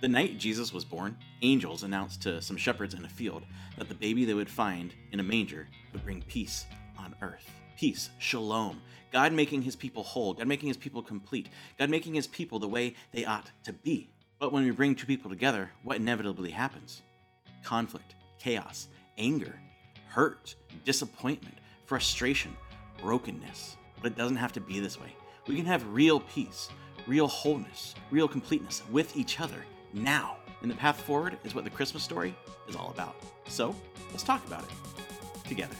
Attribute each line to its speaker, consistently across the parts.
Speaker 1: The night Jesus was born, angels announced to some shepherds in a field that the baby they would find in a manger would bring peace on earth. Peace, shalom. God making his people whole, God making his people complete, God making his people the way they ought to be. But when we bring two people together, what inevitably happens? Conflict, chaos, anger, hurt, disappointment, frustration, brokenness. But it doesn't have to be this way. We can have real peace, real wholeness, real completeness with each other now. And the path forward is what the Christmas story is all about. So let's talk about it together.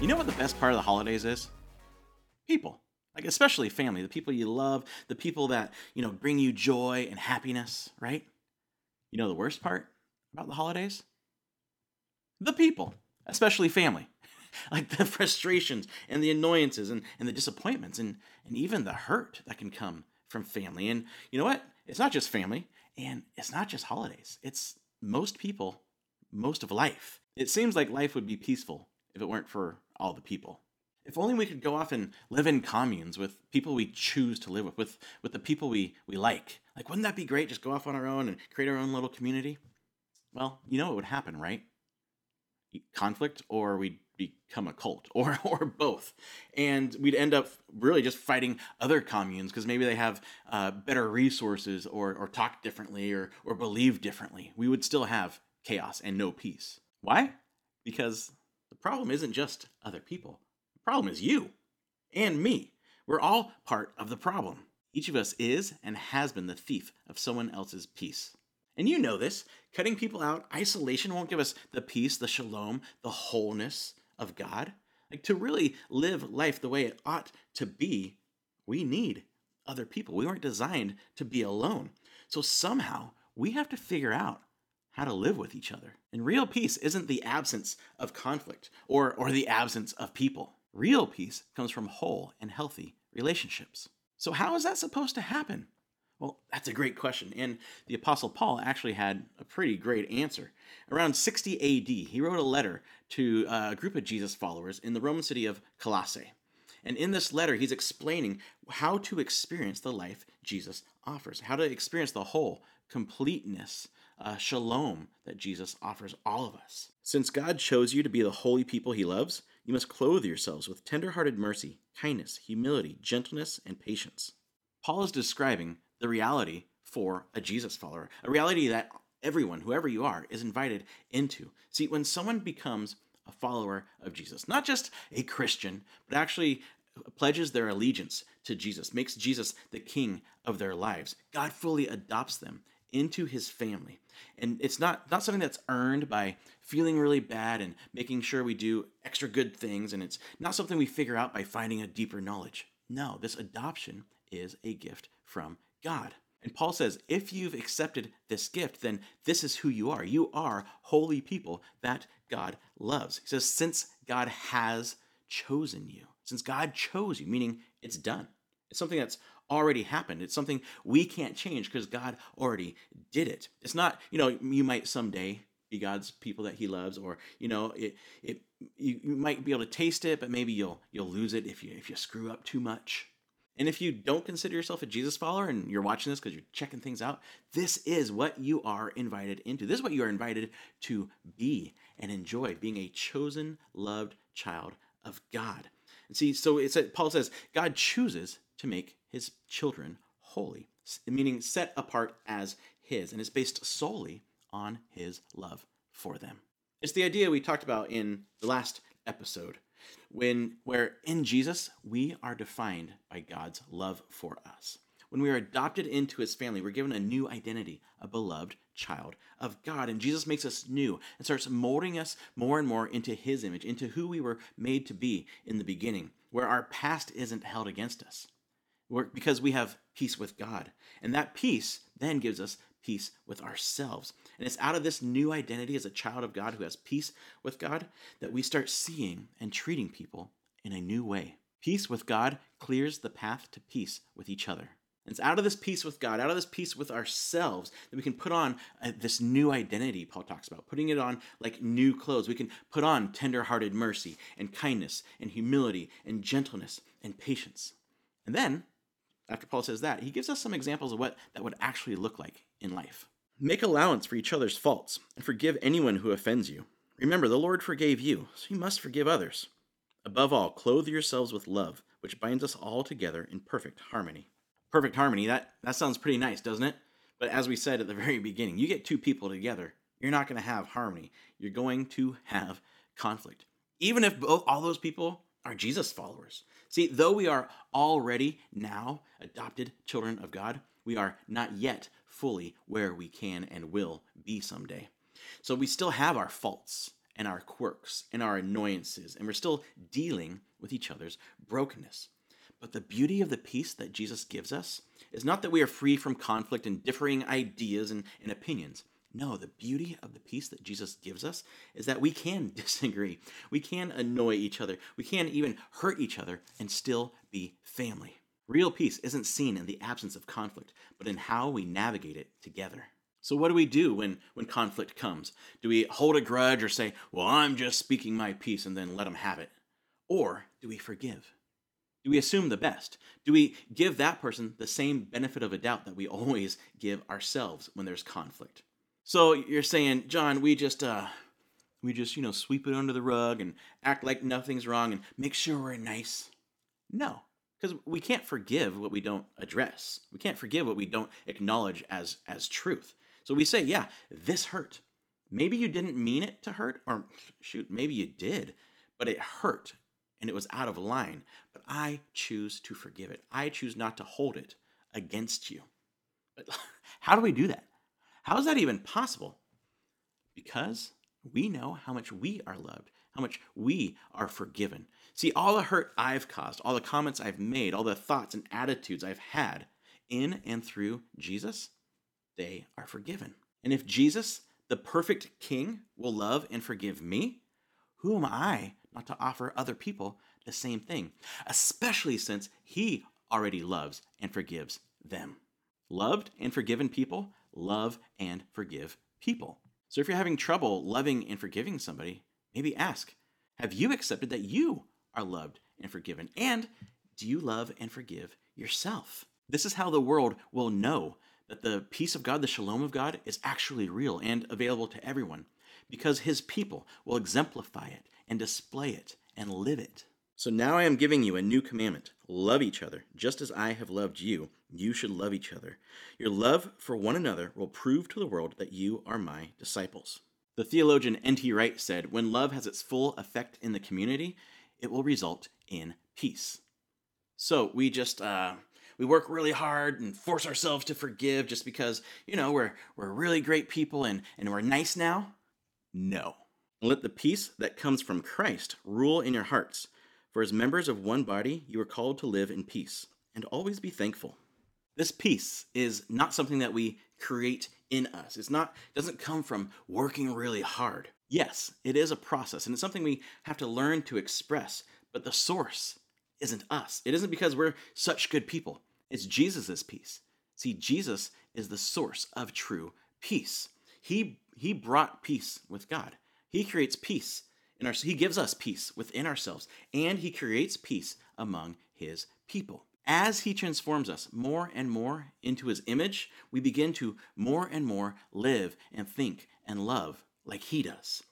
Speaker 1: You know what the best part of the holidays is? People. Like especially family, the people you love, the people that, you know, bring you joy and happiness, right? You know the worst part about the holidays? The people, especially family. like the frustrations and the annoyances and, and the disappointments and, and even the hurt that can come from family. And you know what? It's not just family and it's not just holidays. It's most people, most of life. It seems like life would be peaceful if it weren't for all the people. If only we could go off and live in communes with people we choose to live with, with, with the people we, we like. Like, wouldn't that be great? Just go off on our own and create our own little community? Well, you know what would happen, right? Conflict, or we'd become a cult, or, or both. And we'd end up really just fighting other communes because maybe they have uh, better resources or, or talk differently or, or believe differently. We would still have chaos and no peace. Why? Because the problem isn't just other people, the problem is you and me. We're all part of the problem. Each of us is and has been the thief of someone else's peace. And you know this. Cutting people out, isolation won't give us the peace, the shalom, the wholeness of God. Like to really live life the way it ought to be, we need other people. We weren't designed to be alone. So somehow we have to figure out how to live with each other. And real peace isn't the absence of conflict or, or the absence of people. Real peace comes from whole and healthy relationships. So, how is that supposed to happen? Well, that's a great question. And the Apostle Paul actually had a pretty great answer. Around 60 AD, he wrote a letter to a group of Jesus followers in the Roman city of Colossae. And in this letter, he's explaining how to experience the life Jesus offers, how to experience the whole completeness uh, shalom that Jesus offers all of us. Since God chose you to be the holy people he loves, you must clothe yourselves with tender-hearted mercy, kindness, humility, gentleness, and patience. Paul is describing the reality for a Jesus follower, a reality that everyone, whoever you are, is invited into. See, when someone becomes a follower of Jesus, not just a Christian, but actually pledges their allegiance to Jesus, makes Jesus the king of their lives, God fully adopts them into his family. And it's not not something that's earned by feeling really bad and making sure we do extra good things and it's not something we figure out by finding a deeper knowledge. No, this adoption is a gift from God. And Paul says, if you've accepted this gift, then this is who you are. You are holy people that God loves. He says, since God has chosen you, since God chose you, meaning it's done. It's something that's already happened. It's something we can't change because God already did it. It's not, you know, you might someday be God's people that He loves, or you know, it it you, you might be able to taste it, but maybe you'll you'll lose it if you if you screw up too much. And if you don't consider yourself a Jesus follower and you're watching this because you're checking things out, this is what you are invited into. This is what you are invited to be and enjoy being a chosen, loved child of God. And see, so it's Paul says God chooses to make his children holy, meaning set apart as his, and it's based solely on his love for them. It's the idea we talked about in the last episode, when where in Jesus we are defined by God's love for us. When we are adopted into his family, we're given a new identity, a beloved child of God. And Jesus makes us new and starts molding us more and more into his image, into who we were made to be in the beginning, where our past isn't held against us because we have peace with God. And that peace then gives us peace with ourselves. And it's out of this new identity as a child of God who has peace with God that we start seeing and treating people in a new way. Peace with God clears the path to peace with each other. It's out of this peace with God, out of this peace with ourselves, that we can put on uh, this new identity, Paul talks about, putting it on like new clothes. We can put on tender-hearted mercy and kindness and humility and gentleness and patience. And then, after Paul says that, he gives us some examples of what that would actually look like in life. Make allowance for each other's faults and forgive anyone who offends you. Remember, the Lord forgave you, so you must forgive others. Above all, clothe yourselves with love, which binds us all together in perfect harmony perfect harmony. That that sounds pretty nice, doesn't it? But as we said at the very beginning, you get two people together, you're not going to have harmony. You're going to have conflict. Even if both all those people are Jesus followers. See, though we are already now adopted children of God, we are not yet fully where we can and will be someday. So we still have our faults and our quirks and our annoyances, and we're still dealing with each other's brokenness. But the beauty of the peace that Jesus gives us is not that we are free from conflict and differing ideas and, and opinions. No, the beauty of the peace that Jesus gives us is that we can disagree. We can annoy each other. We can even hurt each other and still be family. Real peace isn't seen in the absence of conflict, but in how we navigate it together. So, what do we do when, when conflict comes? Do we hold a grudge or say, Well, I'm just speaking my peace and then let them have it? Or do we forgive? Do we assume the best? Do we give that person the same benefit of a doubt that we always give ourselves when there's conflict? So you're saying, John, we just uh we just, you know, sweep it under the rug and act like nothing's wrong and make sure we're nice? No, because we can't forgive what we don't address. We can't forgive what we don't acknowledge as as truth. So we say, yeah, this hurt. Maybe you didn't mean it to hurt or shoot, maybe you did, but it hurt and it was out of line, but I choose to forgive it. I choose not to hold it against you. But how do we do that? How is that even possible? Because we know how much we are loved, how much we are forgiven. See, all the hurt I've caused, all the comments I've made, all the thoughts and attitudes I've had in and through Jesus, they are forgiven. And if Jesus, the perfect King, will love and forgive me, who am I not to offer other people the same thing, especially since He already loves and forgives them. Loved and forgiven people love and forgive people. So if you're having trouble loving and forgiving somebody, maybe ask Have you accepted that you are loved and forgiven? And do you love and forgive yourself? This is how the world will know that the peace of God, the shalom of God, is actually real and available to everyone because his people will exemplify it and display it and live it. So now I am giving you a new commandment love each other, just as I have loved you. You should love each other. Your love for one another will prove to the world that you are my disciples. The theologian N.T. Wright said when love has its full effect in the community, it will result in peace. So we just, uh, we work really hard and force ourselves to forgive just because you know we're we're really great people and and we're nice now no. Let the peace that comes from Christ rule in your hearts. For as members of one body, you are called to live in peace, and always be thankful. This peace is not something that we create in us. It's not doesn't come from working really hard. Yes, it is a process and it's something we have to learn to express, but the source isn't us. It isn't because we're such good people. It's Jesus' peace. See, Jesus is the source of true peace. He he brought peace with God. He creates peace in our he gives us peace within ourselves and he creates peace among his people. As he transforms us more and more into his image, we begin to more and more live and think and love like he does.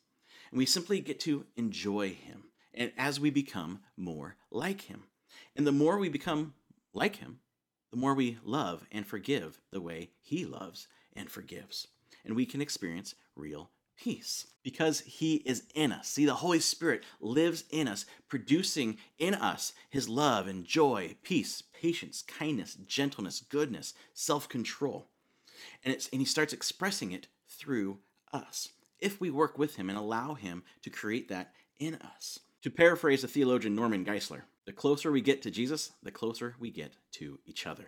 Speaker 1: And we simply get to enjoy him and as we become more like him. And the more we become like him, the more we love and forgive the way he loves and forgives and we can experience real peace because he is in us. See, the Holy Spirit lives in us, producing in us his love and joy, peace, patience, kindness, gentleness, goodness, self control. And, it's, and he starts expressing it through us if we work with him and allow him to create that in us. To paraphrase the theologian Norman Geisler, the closer we get to Jesus, the closer we get to each other.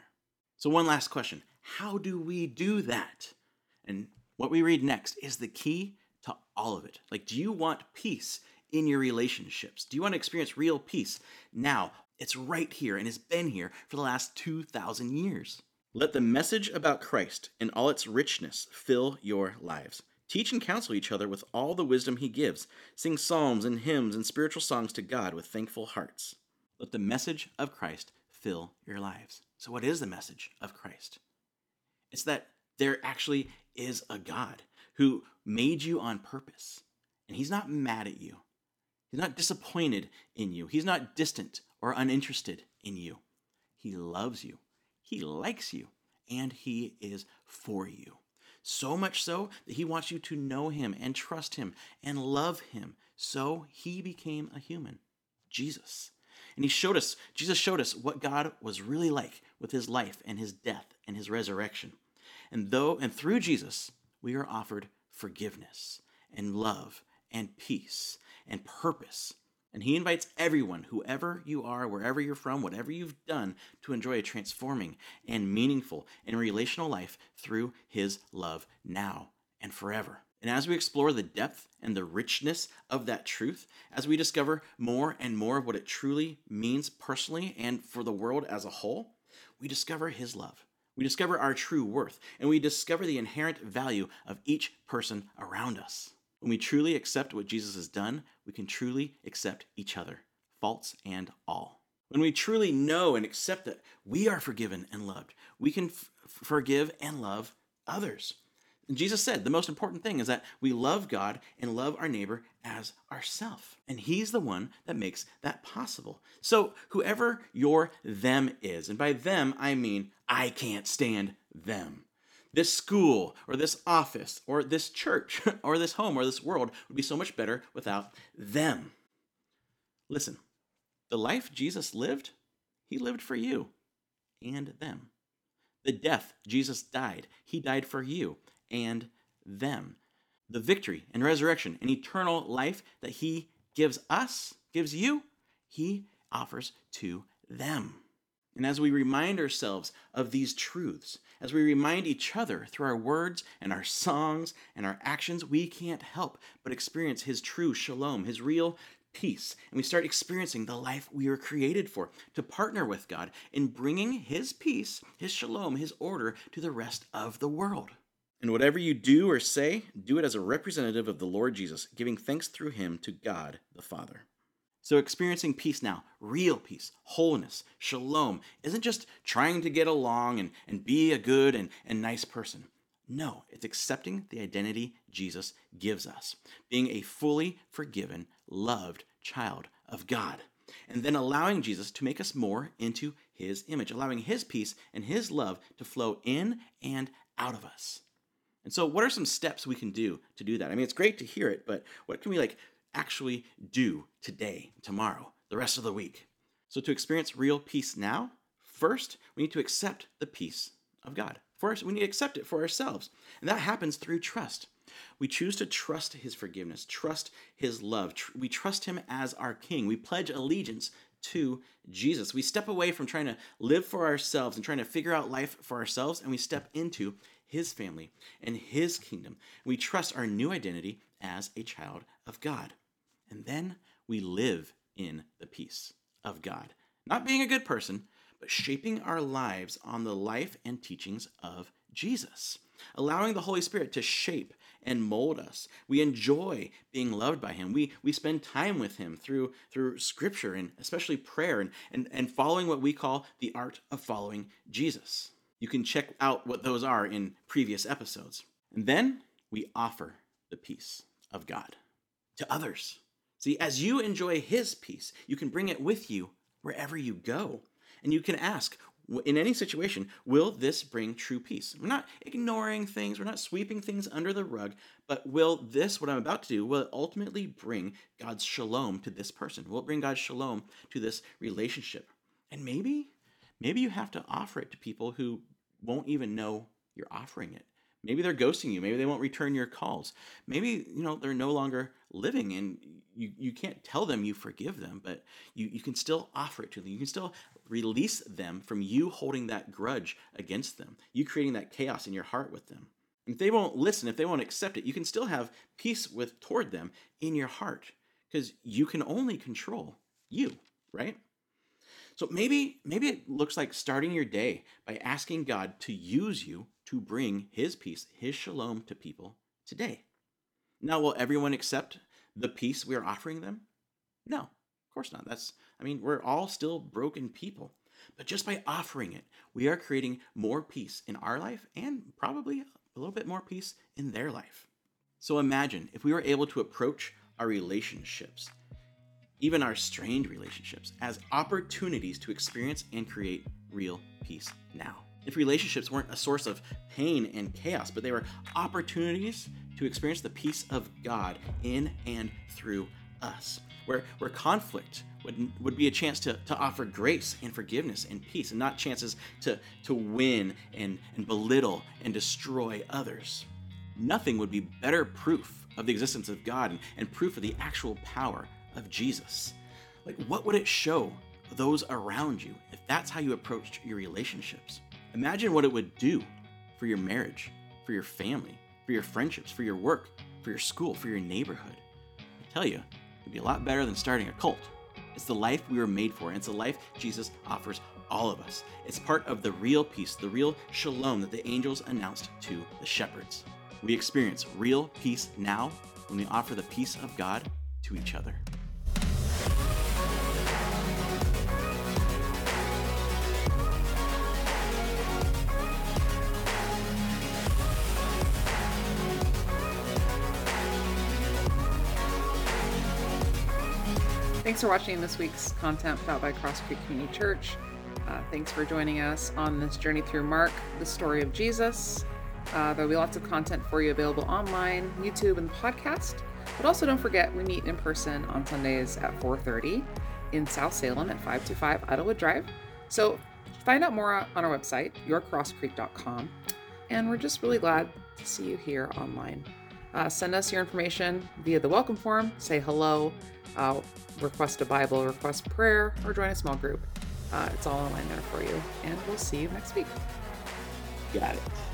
Speaker 1: So, one last question How do we do that? And what we read next is the key all of it. Like, do you want peace in your relationships? Do you want to experience real peace? Now, it's right here and it's been here for the last 2,000 years. Let the message about Christ in all its richness fill your lives. Teach and counsel each other with all the wisdom he gives. Sing psalms and hymns and spiritual songs to God with thankful hearts. Let the message of Christ fill your lives. So, what is the message of Christ? It's that there actually is a God who made you on purpose, and he's not mad at you. He's not disappointed in you. He's not distant or uninterested in you. He loves you. He likes you. And he is for you. So much so that he wants you to know him and trust him and love him. So he became a human, Jesus. And he showed us, Jesus showed us what God was really like with his life and his death and his resurrection. And though and through Jesus, we are offered forgiveness and love and peace and purpose. And he invites everyone, whoever you are, wherever you're from, whatever you've done, to enjoy a transforming and meaningful and relational life through his love now and forever. And as we explore the depth and the richness of that truth, as we discover more and more of what it truly means personally and for the world as a whole, we discover his love. We discover our true worth, and we discover the inherent value of each person around us. When we truly accept what Jesus has done, we can truly accept each other, faults and all. When we truly know and accept that we are forgiven and loved, we can f- forgive and love others. Jesus said the most important thing is that we love God and love our neighbor as ourself. And he's the one that makes that possible. So whoever your them is, and by them I mean I can't stand them this school or this office or this church or this home or this world would be so much better without them. Listen, the life Jesus lived, he lived for you and them. The death Jesus died, he died for you and them. The victory and resurrection and eternal life that he gives us, gives you, he offers to them. And as we remind ourselves of these truths, as we remind each other through our words and our songs and our actions, we can't help but experience His true shalom, His real peace. And we start experiencing the life we were created for to partner with God in bringing His peace, His shalom, His order to the rest of the world. And whatever you do or say, do it as a representative of the Lord Jesus, giving thanks through Him to God the Father. So, experiencing peace now, real peace, wholeness, shalom, isn't just trying to get along and, and be a good and, and nice person. No, it's accepting the identity Jesus gives us, being a fully forgiven, loved child of God, and then allowing Jesus to make us more into his image, allowing his peace and his love to flow in and out of us. And so, what are some steps we can do to do that? I mean, it's great to hear it, but what can we like actually do today, tomorrow, the rest of the week. So, to experience real peace now, first, we need to accept the peace of God. First, we need to accept it for ourselves. And that happens through trust. We choose to trust His forgiveness, trust His love. We trust Him as our King. We pledge allegiance to Jesus. We step away from trying to live for ourselves and trying to figure out life for ourselves, and we step into His family and His kingdom. We trust our new identity as a child of God. And then we live in the peace of God. Not being a good person, but shaping our lives on the life and teachings of Jesus, allowing the Holy Spirit to shape and mold us. We enjoy being loved by Him. We, we spend time with Him through, through Scripture and especially prayer and, and, and following what we call the art of following Jesus. You can check out what those are in previous episodes. And then we offer the peace of God to others. See, as you enjoy His peace, you can bring it with you wherever you go. And you can ask, in any situation, will this bring true peace? We're not ignoring things, we're not sweeping things under the rug, but will this, what I'm about to do, will it ultimately bring God's shalom to this person? Will it bring God's shalom to this relationship? And maybe, maybe you have to offer it to people who won't even know you're offering it. Maybe they're ghosting you. Maybe they won't return your calls. Maybe, you know, they're no longer living and you, you can't tell them you forgive them, but you, you can still offer it to them. You can still release them from you holding that grudge against them, you creating that chaos in your heart with them. And if they won't listen, if they won't accept it, you can still have peace with toward them in your heart because you can only control you, right? So maybe maybe it looks like starting your day by asking God to use you to bring his peace, his shalom to people today. Now, will everyone accept the peace we are offering them? No, of course not. That's I mean, we're all still broken people. But just by offering it, we are creating more peace in our life and probably a little bit more peace in their life. So imagine if we were able to approach our relationships, even our strained relationships, as opportunities to experience and create real peace now. If relationships weren't a source of pain and chaos, but they were opportunities to experience the peace of God in and through us, where, where conflict would, would be a chance to, to offer grace and forgiveness and peace, and not chances to, to win and, and belittle and destroy others. Nothing would be better proof of the existence of God and, and proof of the actual power of Jesus. Like, what would it show those around you if that's how you approached your relationships? Imagine what it would do for your marriage, for your family, for your friendships, for your work, for your school, for your neighborhood. I tell you, it'd be a lot better than starting a cult. It's the life we were made for, and it's the life Jesus offers all of us. It's part of the real peace, the real shalom that the angels announced to the shepherds. We experience real peace now when we offer the peace of God to each other.
Speaker 2: Thanks for watching this week's content out by Crosscreek Community Church. Uh, thanks for joining us on this journey through Mark, the story of Jesus. Uh, there'll be lots of content for you available online, YouTube, and podcast. But also don't forget we meet in person on Sundays at 4:30 in South Salem at 525 Idlewood Drive. So find out more on our website, yourcrosscreek.com. And we're just really glad to see you here online. Uh, send us your information via the welcome form. Say hello uh, request a Bible, request prayer, or join a small group. Uh, it's all online there for you. And we'll see you next week.
Speaker 1: Got it.